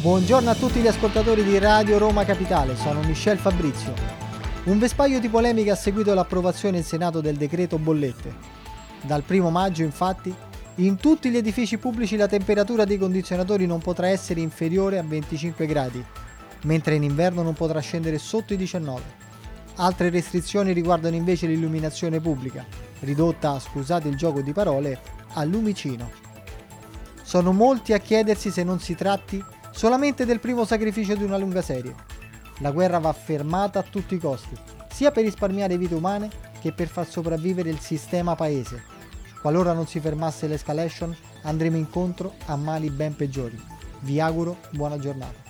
Buongiorno a tutti gli ascoltatori di Radio Roma Capitale, sono Michel Fabrizio. Un vespaio di polemiche ha seguito l'approvazione in Senato del decreto bollette. Dal primo maggio, infatti, in tutti gli edifici pubblici la temperatura dei condizionatori non potrà essere inferiore a 25 gradi, mentre in inverno non potrà scendere sotto i 19. Altre restrizioni riguardano invece l'illuminazione pubblica, ridotta, scusate il gioco di parole, a lumicino. Sono molti a chiedersi se non si tratti solamente del primo sacrificio di una lunga serie. La guerra va fermata a tutti i costi, sia per risparmiare vite umane che per far sopravvivere il sistema paese. Qualora non si fermasse l'escalation, andremo incontro a mali ben peggiori. Vi auguro buona giornata.